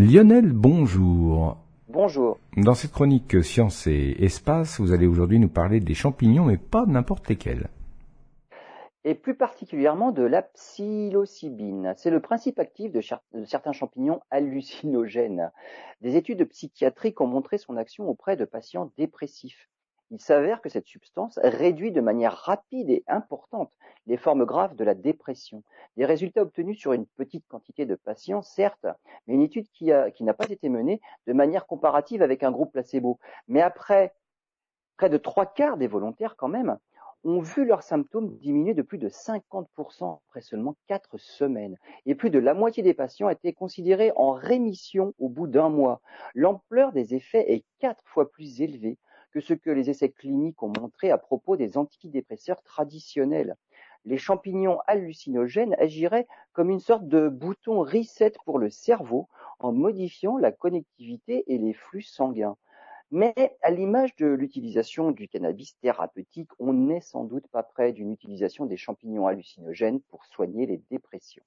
Lionel, bonjour. Bonjour. Dans cette chronique Science et Espace, vous allez aujourd'hui nous parler des champignons, mais pas n'importe lesquels. Et plus particulièrement de la psilocybine. C'est le principe actif de, de, certains champignons hallucinogènes. Des études psychiatriques ont montré son action auprès de patients dépressifs. Il s'avère que cette substance réduit de manière rapide et importante les formes graves de la dépression. Des résultats obtenus sur une petite quantité de patients, certes, mais une étude qui, n'a pas été menée de manière comparative avec un groupe placebo. Mais après près de trois quarts des volontaires quand même ont vu leurs symptômes diminuer de plus de 50% après seulement quatre semaines. Et plus de la moitié des patients étaient considérés en rémission au bout d'un mois. L'ampleur des effets est quatre fois plus élevée que ce que les essais cliniques ont montré à propos des antidépresseurs traditionnels. Les champignons hallucinogènes agiraient comme une sorte de bouton reset pour le cerveau en modifiant la connectivité et les flux sanguins. Mais à l'image de l'utilisation du cannabis thérapeutique, on n'est sans doute pas près d'une utilisation des champignons hallucinogènes pour soigner les dépressions.